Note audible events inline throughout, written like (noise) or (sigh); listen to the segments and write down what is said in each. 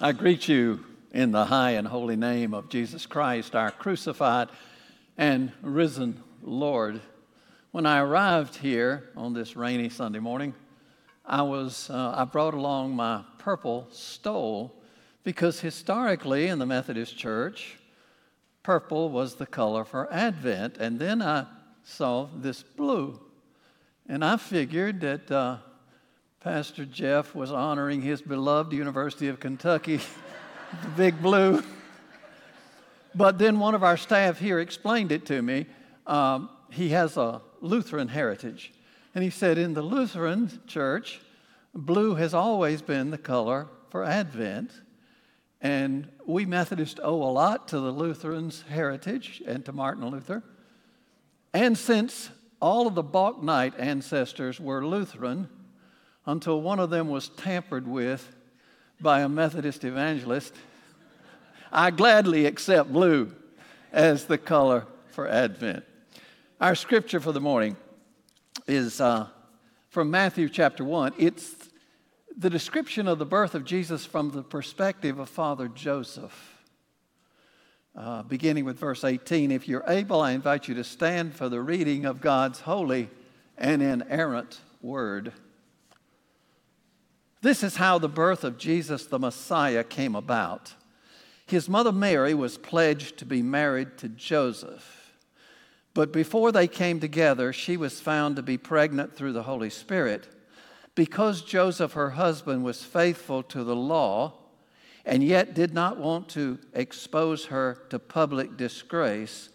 I greet you in the high and holy name of Jesus Christ, our crucified and risen Lord. When I arrived here on this rainy Sunday morning, I was uh, I brought along my purple stole because historically in the Methodist Church, purple was the color for Advent, and then I saw this blue, and I figured that. Uh, Pastor Jeff was honoring his beloved University of Kentucky, (laughs) the Big Blue. But then one of our staff here explained it to me. Um, he has a Lutheran heritage. And he said, in the Lutheran church, blue has always been the color for Advent. And we Methodists owe a lot to the Lutherans' heritage and to Martin Luther. And since all of the Bouknight ancestors were Lutheran, until one of them was tampered with by a Methodist evangelist. I gladly accept blue as the color for Advent. Our scripture for the morning is uh, from Matthew chapter 1. It's the description of the birth of Jesus from the perspective of Father Joseph. Uh, beginning with verse 18. If you're able, I invite you to stand for the reading of God's holy and inerrant word. This is how the birth of Jesus the Messiah came about. His mother Mary was pledged to be married to Joseph. But before they came together, she was found to be pregnant through the Holy Spirit. Because Joseph, her husband, was faithful to the law and yet did not want to expose her to public disgrace,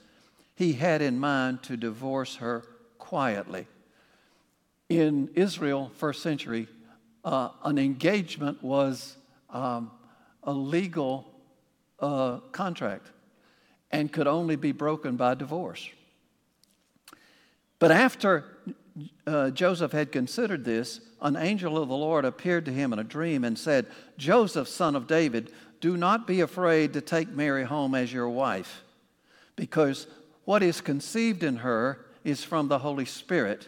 he had in mind to divorce her quietly. In Israel, first century, uh, an engagement was um, a legal uh, contract and could only be broken by divorce. But after uh, Joseph had considered this, an angel of the Lord appeared to him in a dream and said, Joseph, son of David, do not be afraid to take Mary home as your wife, because what is conceived in her is from the Holy Spirit.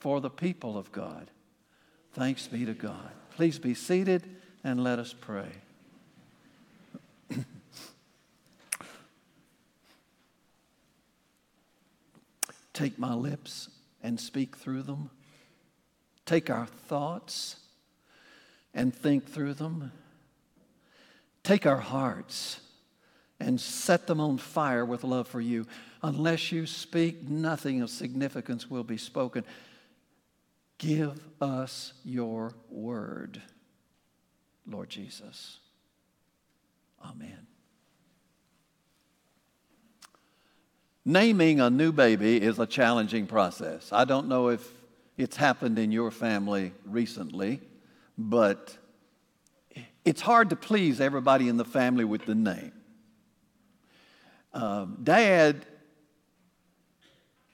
for the people of God. Thanks be to God. Please be seated and let us pray. (clears throat) Take my lips and speak through them. Take our thoughts and think through them. Take our hearts and set them on fire with love for you. Unless you speak, nothing of significance will be spoken. Give us your word, Lord Jesus. Amen. Naming a new baby is a challenging process. I don't know if it's happened in your family recently, but it's hard to please everybody in the family with the name. Um, Dad,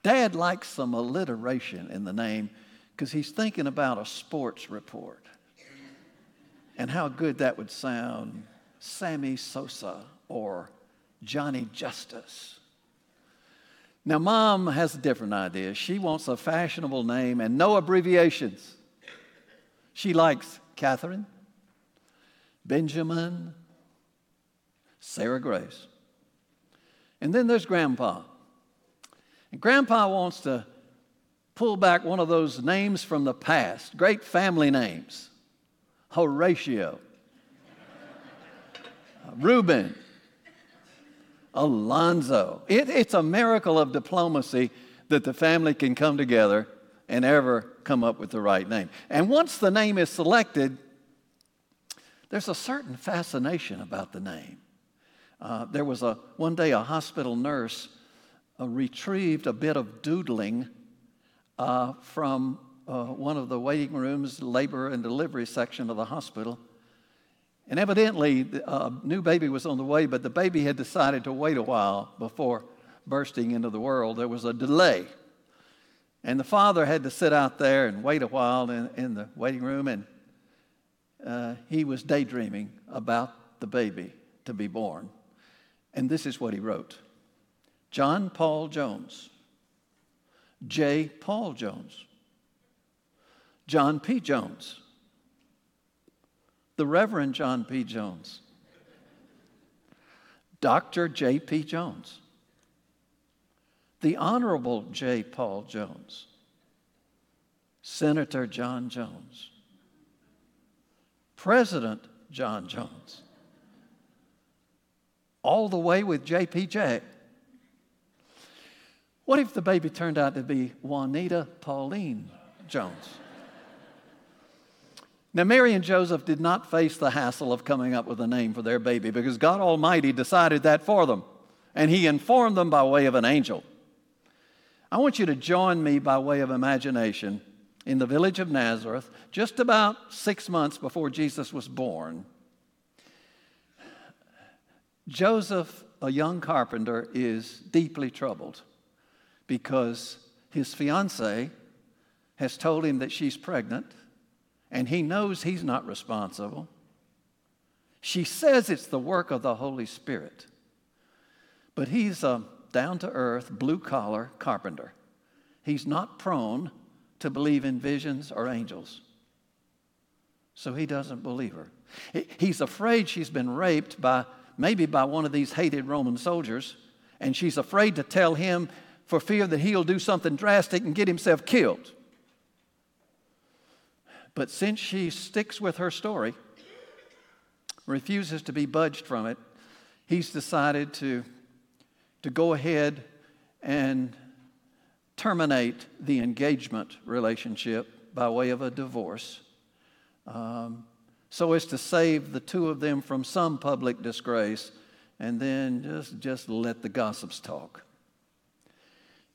Dad likes some alliteration in the name because he's thinking about a sports report and how good that would sound Sammy Sosa or Johnny Justice. Now, mom has a different idea. She wants a fashionable name and no abbreviations. She likes Catherine, Benjamin, Sarah Grace. And then there's Grandpa. And Grandpa wants to pull back one of those names from the past, great family names Horatio, (laughs) Reuben, Alonzo. It, it's a miracle of diplomacy that the family can come together and ever come up with the right name. And once the name is selected, there's a certain fascination about the name. Uh, there was a one day a hospital nurse uh, retrieved a bit of doodling uh, from uh, one of the waiting rooms, labor and delivery section of the hospital. And evidently, a uh, new baby was on the way, but the baby had decided to wait a while before bursting into the world. There was a delay. And the father had to sit out there and wait a while in, in the waiting room, and uh, he was daydreaming about the baby to be born. And this is what he wrote John Paul Jones, J. Paul Jones, John P. Jones, the Reverend John P. Jones, Dr. J. P. Jones, the Honorable J. Paul Jones, Senator John Jones, President John Jones, all the way with JPJ. What if the baby turned out to be Juanita Pauline Jones? Now, Mary and Joseph did not face the hassle of coming up with a name for their baby because God Almighty decided that for them, and He informed them by way of an angel. I want you to join me by way of imagination in the village of Nazareth, just about six months before Jesus was born. Joseph, a young carpenter, is deeply troubled because his fiancee has told him that she's pregnant and he knows he's not responsible. She says it's the work of the Holy Spirit. But he's a down to earth, blue collar carpenter. He's not prone to believe in visions or angels. So he doesn't believe her. He's afraid she's been raped by maybe by one of these hated Roman soldiers, and she's afraid to tell him for fear that he'll do something drastic and get himself killed. But since she sticks with her story, refuses to be budged from it, he's decided to, to go ahead and terminate the engagement relationship by way of a divorce um, so as to save the two of them from some public disgrace and then just, just let the gossips talk.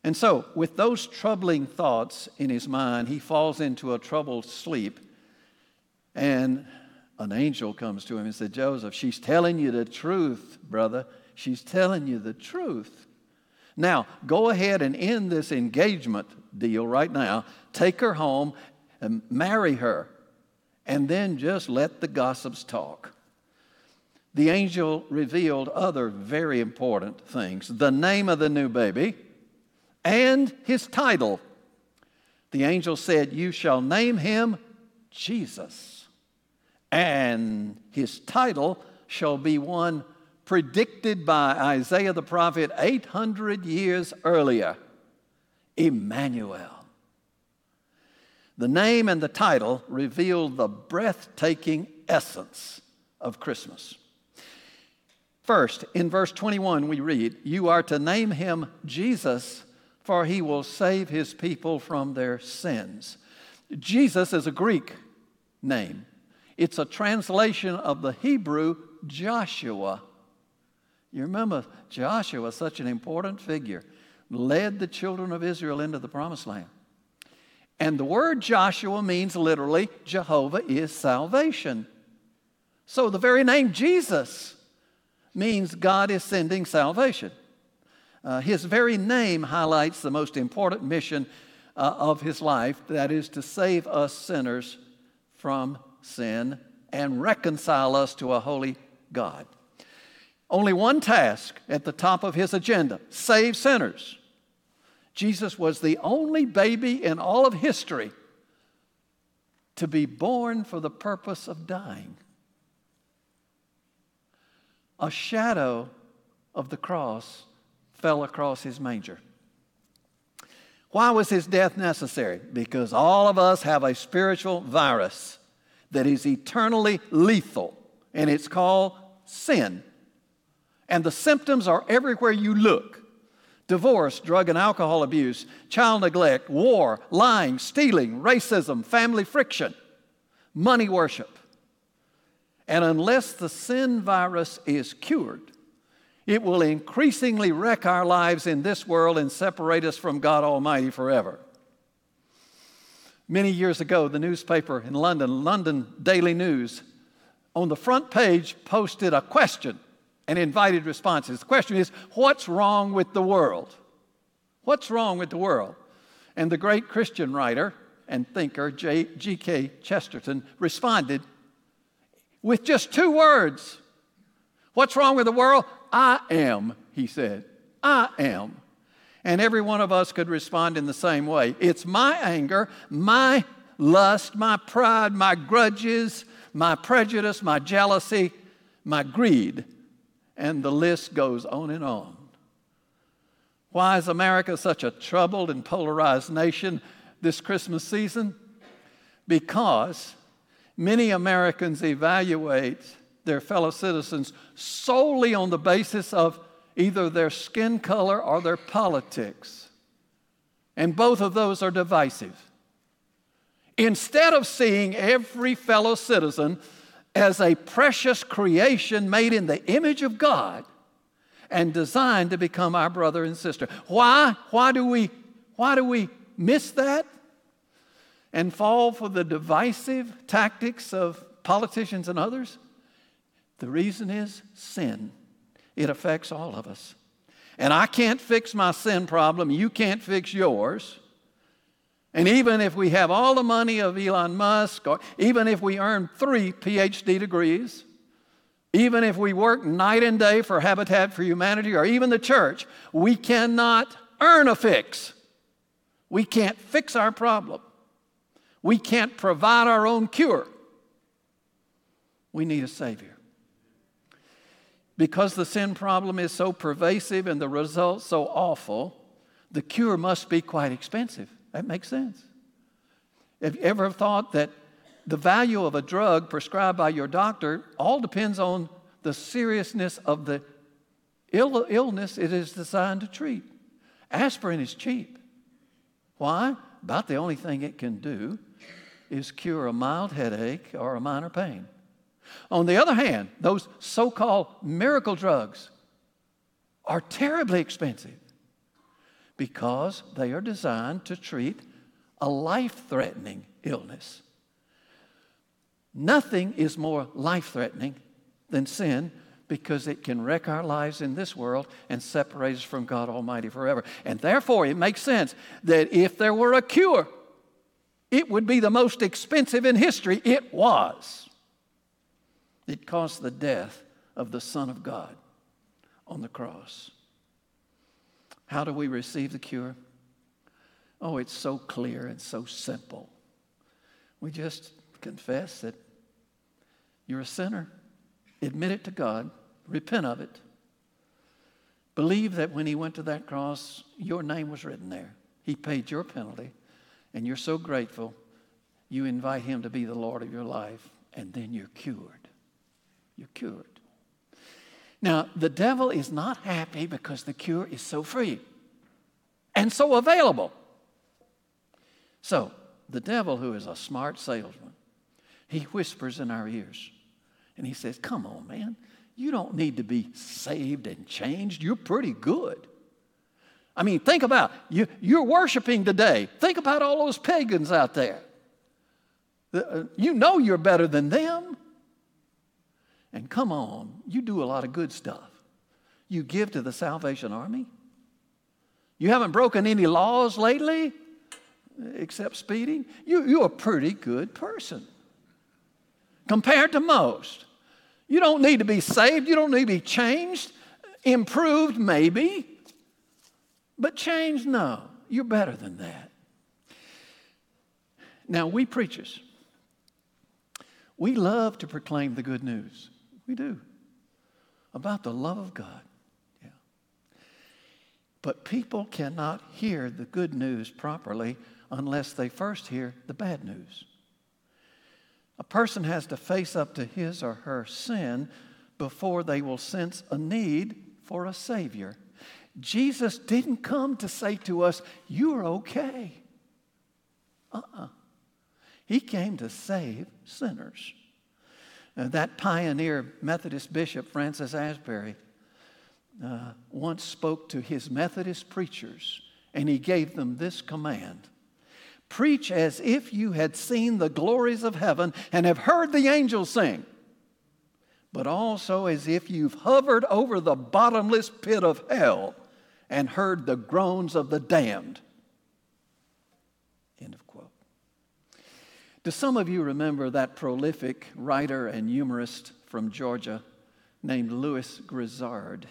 And so, with those troubling thoughts in his mind, he falls into a troubled sleep. And an angel comes to him and said, Joseph, she's telling you the truth, brother. She's telling you the truth. Now, go ahead and end this engagement deal right now. Take her home and marry her. And then just let the gossips talk. The angel revealed other very important things the name of the new baby and his title. The angel said, You shall name him Jesus, and his title shall be one predicted by Isaiah the prophet 800 years earlier Emmanuel. The name and the title reveal the breathtaking essence of Christmas. First, in verse 21, we read, You are to name him Jesus for he will save his people from their sins. Jesus is a Greek name, it's a translation of the Hebrew Joshua. You remember, Joshua, such an important figure, led the children of Israel into the promised land. And the word Joshua means literally, Jehovah is salvation. So the very name Jesus means God is sending salvation. Uh, his very name highlights the most important mission uh, of his life that is, to save us sinners from sin and reconcile us to a holy God. Only one task at the top of his agenda save sinners. Jesus was the only baby in all of history to be born for the purpose of dying. A shadow of the cross fell across his manger. Why was his death necessary? Because all of us have a spiritual virus that is eternally lethal, and it's called sin. And the symptoms are everywhere you look divorce, drug and alcohol abuse, child neglect, war, lying, stealing, racism, family friction, money worship. And unless the sin virus is cured, it will increasingly wreck our lives in this world and separate us from God Almighty forever. Many years ago, the newspaper in London, London Daily News, on the front page posted a question and invited responses. The question is, What's wrong with the world? What's wrong with the world? And the great Christian writer and thinker, G.K. Chesterton, responded with just two words What's wrong with the world? I am, he said. I am. And every one of us could respond in the same way. It's my anger, my lust, my pride, my grudges, my prejudice, my jealousy, my greed. And the list goes on and on. Why is America such a troubled and polarized nation this Christmas season? Because many Americans evaluate their fellow citizens solely on the basis of either their skin color or their politics. And both of those are divisive. Instead of seeing every fellow citizen as a precious creation made in the image of God, and designed to become our brother and sister. Why? Why do we, why do we miss that and fall for the divisive tactics of politicians and others? The reason is sin. It affects all of us. And I can't fix my sin problem. You can't fix yours. And even if we have all the money of Elon Musk, or even if we earn three PhD degrees, even if we work night and day for Habitat for Humanity or even the church, we cannot earn a fix. We can't fix our problem. We can't provide our own cure. We need a Savior. Because the sin problem is so pervasive and the results so awful, the cure must be quite expensive. That makes sense. Have you ever thought that the value of a drug prescribed by your doctor all depends on the seriousness of the Ill- illness it is designed to treat. Aspirin is cheap. Why? About the only thing it can do is cure a mild headache or a minor pain. On the other hand, those so called miracle drugs are terribly expensive because they are designed to treat a life threatening illness. Nothing is more life threatening than sin because it can wreck our lives in this world and separate us from God Almighty forever. And therefore, it makes sense that if there were a cure, it would be the most expensive in history. It was. It cost the death of the Son of God on the cross. How do we receive the cure? Oh, it's so clear and so simple. We just confess that you're a sinner, admit it to God, repent of it. Believe that when He went to that cross, your name was written there. He paid your penalty, and you're so grateful, you invite Him to be the Lord of your life, and then you're cured. You're cured. Now, the devil is not happy because the cure is so free and so available. So, the devil, who is a smart salesman, he whispers in our ears and he says, Come on, man. You don't need to be saved and changed. You're pretty good. I mean, think about you, you're worshiping today. Think about all those pagans out there. Uh, you know you're better than them. And come on, you do a lot of good stuff. You give to the Salvation Army. You haven't broken any laws lately except speeding. You, you're a pretty good person compared to most. You don't need to be saved, you don't need to be changed, improved maybe, but changed, no. You're better than that. Now, we preachers, we love to proclaim the good news. We do. About the love of God. Yeah. But people cannot hear the good news properly unless they first hear the bad news. A person has to face up to his or her sin before they will sense a need for a Savior. Jesus didn't come to say to us, You're okay. Uh uh-uh. uh He came to save sinners. Uh, that pioneer Methodist bishop, Francis Asbury, uh, once spoke to his Methodist preachers and he gave them this command Preach as if you had seen the glories of heaven and have heard the angels sing. but also as if you've hovered over the bottomless pit of hell and heard the groans of the damned. End of quote. Do some of you remember that prolific writer and humorist from Georgia named Lewis Grizzard?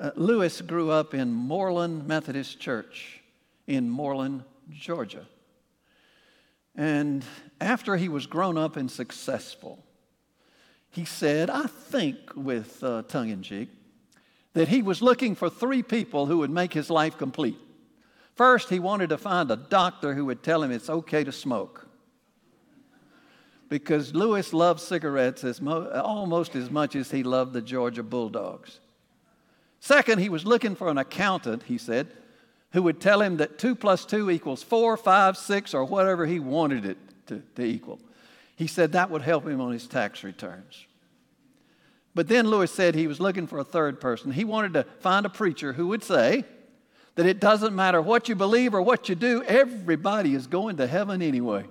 Uh, Lewis grew up in Moreland Methodist Church in Moreland, Georgia. And after he was grown up and successful, he said, I think with uh, tongue in cheek, that he was looking for three people who would make his life complete. First, he wanted to find a doctor who would tell him it's okay to smoke. Because Lewis loved cigarettes as mo- almost as much as he loved the Georgia Bulldogs. Second, he was looking for an accountant, he said, who would tell him that 2 plus 2 equals 4, 5, 6, or whatever he wanted it to, to equal. He said that would help him on his tax returns. But then Lewis said he was looking for a third person. He wanted to find a preacher who would say that it doesn't matter what you believe or what you do, everybody is going to heaven anyway.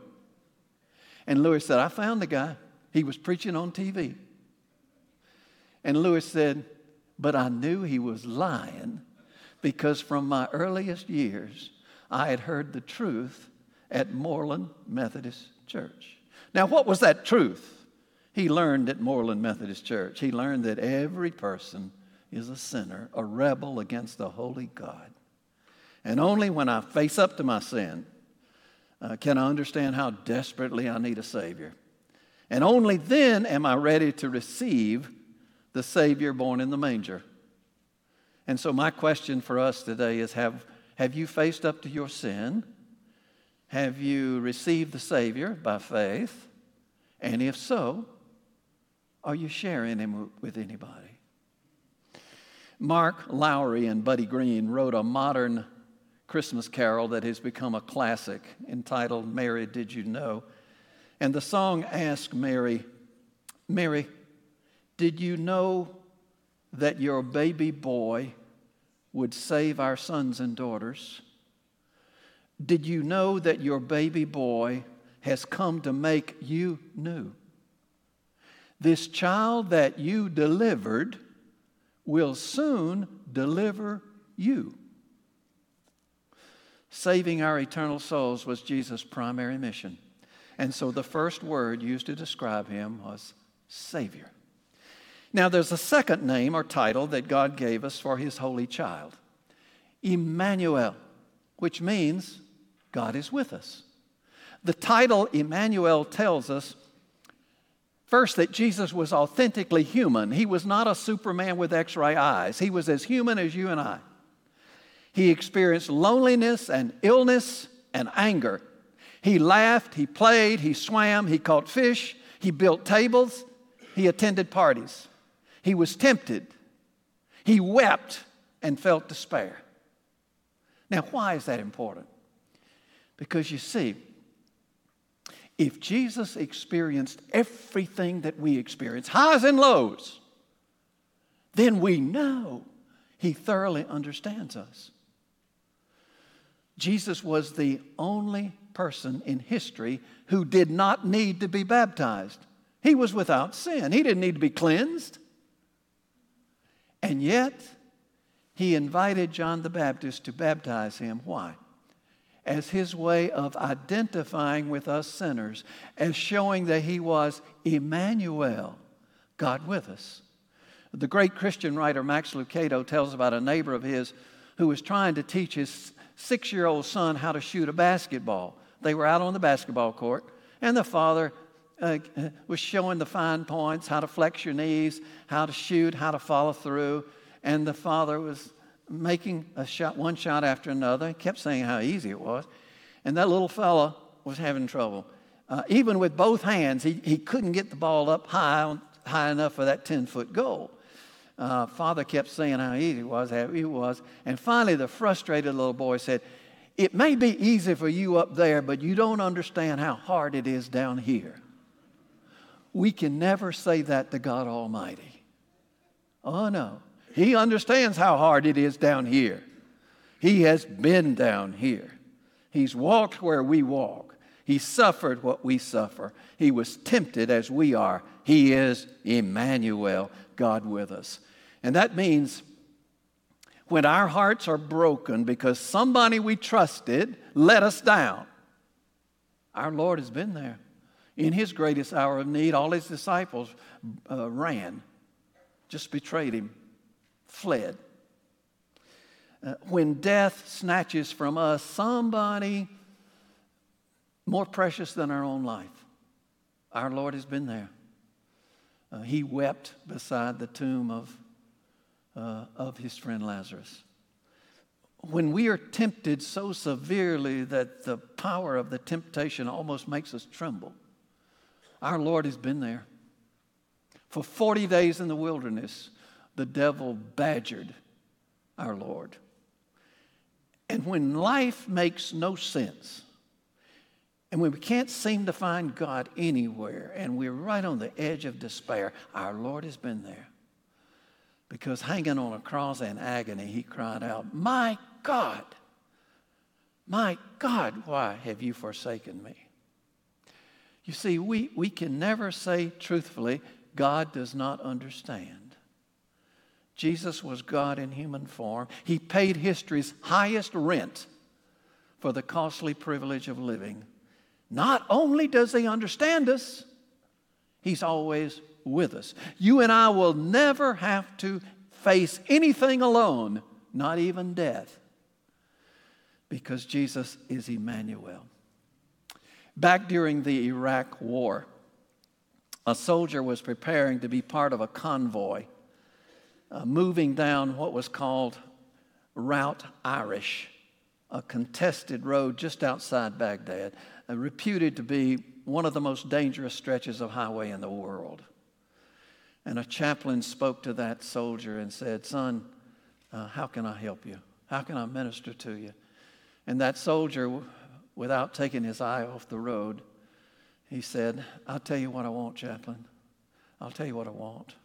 And Lewis said, I found the guy. He was preaching on TV. And Lewis said, But I knew he was lying because from my earliest years, I had heard the truth at Moreland Methodist Church. Now, what was that truth? He learned at Moreland Methodist Church. He learned that every person is a sinner, a rebel against the holy God. And only when I face up to my sin uh, can I understand how desperately I need a Savior. And only then am I ready to receive the Savior born in the manger. And so, my question for us today is have, have you faced up to your sin? Have you received the Savior by faith? And if so, are you sharing him with anybody? Mark Lowry and Buddy Greene wrote a modern Christmas carol that has become a classic entitled Mary, Did You Know? And the song asks Mary, Mary, did you know that your baby boy would save our sons and daughters? Did you know that your baby boy has come to make you new? This child that you delivered will soon deliver you. Saving our eternal souls was Jesus' primary mission. And so the first word used to describe him was Savior. Now, there's a second name or title that God gave us for his holy child Emmanuel, which means God is with us. The title Emmanuel tells us First, that Jesus was authentically human. He was not a Superman with x ray eyes, he was as human as you and I. He experienced loneliness and illness and anger. He laughed, he played, he swam, he caught fish, he built tables, he attended parties. He was tempted, he wept and felt despair. Now, why is that important? Because you see, if Jesus experienced everything that we experience, highs and lows, then we know he thoroughly understands us. Jesus was the only person in history who did not need to be baptized. He was without sin, he didn't need to be cleansed. And yet, he invited John the Baptist to baptize him. Why? as his way of identifying with us sinners, as showing that he was Emmanuel, God with us. The great Christian writer Max Lucado tells about a neighbor of his who was trying to teach his six year old son how to shoot a basketball. They were out on the basketball court, and the father uh, was showing the fine points how to flex your knees, how to shoot, how to follow through. And the father was making a shot, one shot after another. He kept saying how easy it was. And that little fella was having trouble. Uh, even with both hands, he, he couldn't get the ball up high, high enough for that 10 foot goal. Uh, father kept saying how easy it was, how easy it was. And finally, the frustrated little boy said, It may be easy for you up there, but you don't understand how hard it is down here. We can never say that to God Almighty. Oh, no. He understands how hard it is down here. He has been down here. He's walked where we walk. He suffered what we suffer. He was tempted as we are. He is Emmanuel, God with us. And that means when our hearts are broken because somebody we trusted let us down, our Lord has been there. In his greatest hour of need, all his disciples uh, ran, just betrayed him, fled. Uh, when death snatches from us somebody more precious than our own life, our Lord has been there. Uh, he wept beside the tomb of, uh, of his friend Lazarus. When we are tempted so severely that the power of the temptation almost makes us tremble, our Lord has been there. For 40 days in the wilderness, the devil badgered our Lord. And when life makes no sense, and when we can't seem to find God anywhere, and we're right on the edge of despair, our Lord has been there. Because hanging on a cross in agony, he cried out, My God, my God, why have you forsaken me? You see, we, we can never say truthfully, God does not understand. Jesus was God in human form. He paid history's highest rent for the costly privilege of living. Not only does He understand us, He's always with us. You and I will never have to face anything alone, not even death, because Jesus is Emmanuel. Back during the Iraq War, a soldier was preparing to be part of a convoy uh, moving down what was called Route Irish, a contested road just outside Baghdad, uh, reputed to be one of the most dangerous stretches of highway in the world. And a chaplain spoke to that soldier and said, Son, uh, how can I help you? How can I minister to you? And that soldier, without taking his eye off the road, he said, I'll tell you what I want, chaplain. I'll tell you what I want.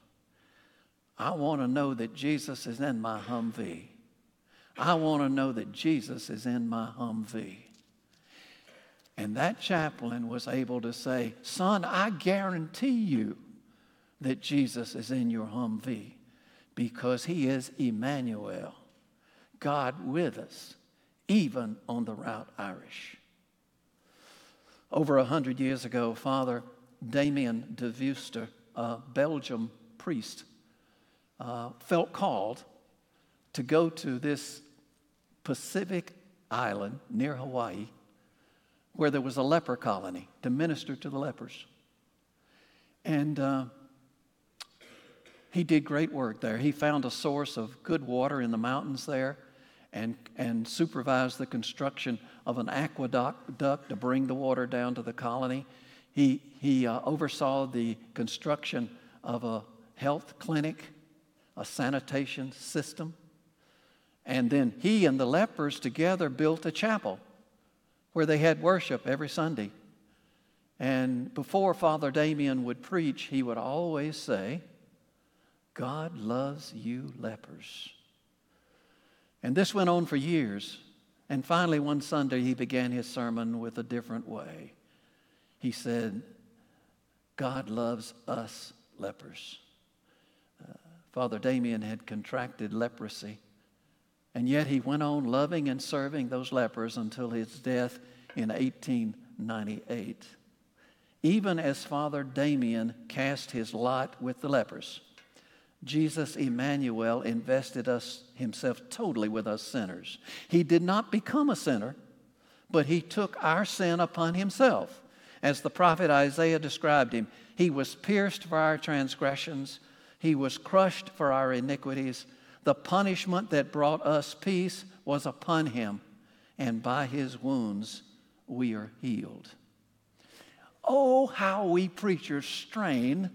I want to know that Jesus is in my Humvee. I want to know that Jesus is in my Humvee. And that chaplain was able to say, Son, I guarantee you that Jesus is in your Humvee because he is Emmanuel, God with us, even on the route Irish. Over a hundred years ago, Father Damien de Veuster, a Belgium priest, uh, felt called to go to this Pacific island near Hawaii where there was a leper colony to minister to the lepers. And uh, he did great work there. He found a source of good water in the mountains there and, and supervised the construction of an aqueduct duct to bring the water down to the colony. He, he uh, oversaw the construction of a health clinic a sanitation system. And then he and the lepers together built a chapel where they had worship every Sunday. And before Father Damien would preach, he would always say, God loves you lepers. And this went on for years. And finally, one Sunday, he began his sermon with a different way. He said, God loves us lepers. Uh, Father Damien had contracted leprosy. And yet he went on loving and serving those lepers until his death in 1898. Even as Father Damien cast his lot with the lepers, Jesus Emmanuel invested us himself totally with us sinners. He did not become a sinner, but he took our sin upon himself. As the prophet Isaiah described him, he was pierced for our transgressions, he was crushed for our iniquities. The punishment that brought us peace was upon him, and by his wounds we are healed. Oh, how we preachers strain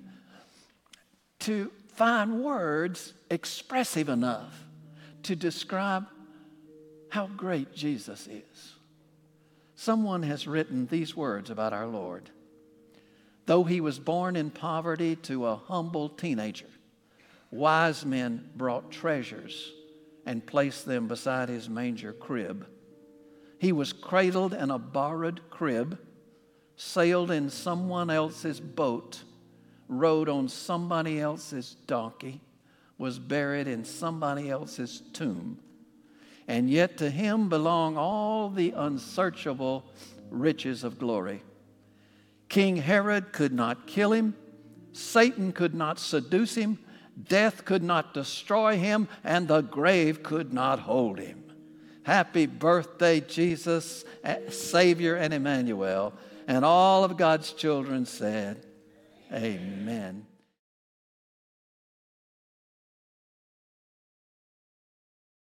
to find words expressive enough to describe how great Jesus is. Someone has written these words about our Lord. Though he was born in poverty to a humble teenager, wise men brought treasures and placed them beside his manger crib. He was cradled in a borrowed crib, sailed in someone else's boat, rode on somebody else's donkey, was buried in somebody else's tomb. And yet to him belong all the unsearchable riches of glory. King Herod could not kill him, Satan could not seduce him, death could not destroy him, and the grave could not hold him. Happy birthday, Jesus, eh, Savior and Emmanuel. And all of God's children said, Amen.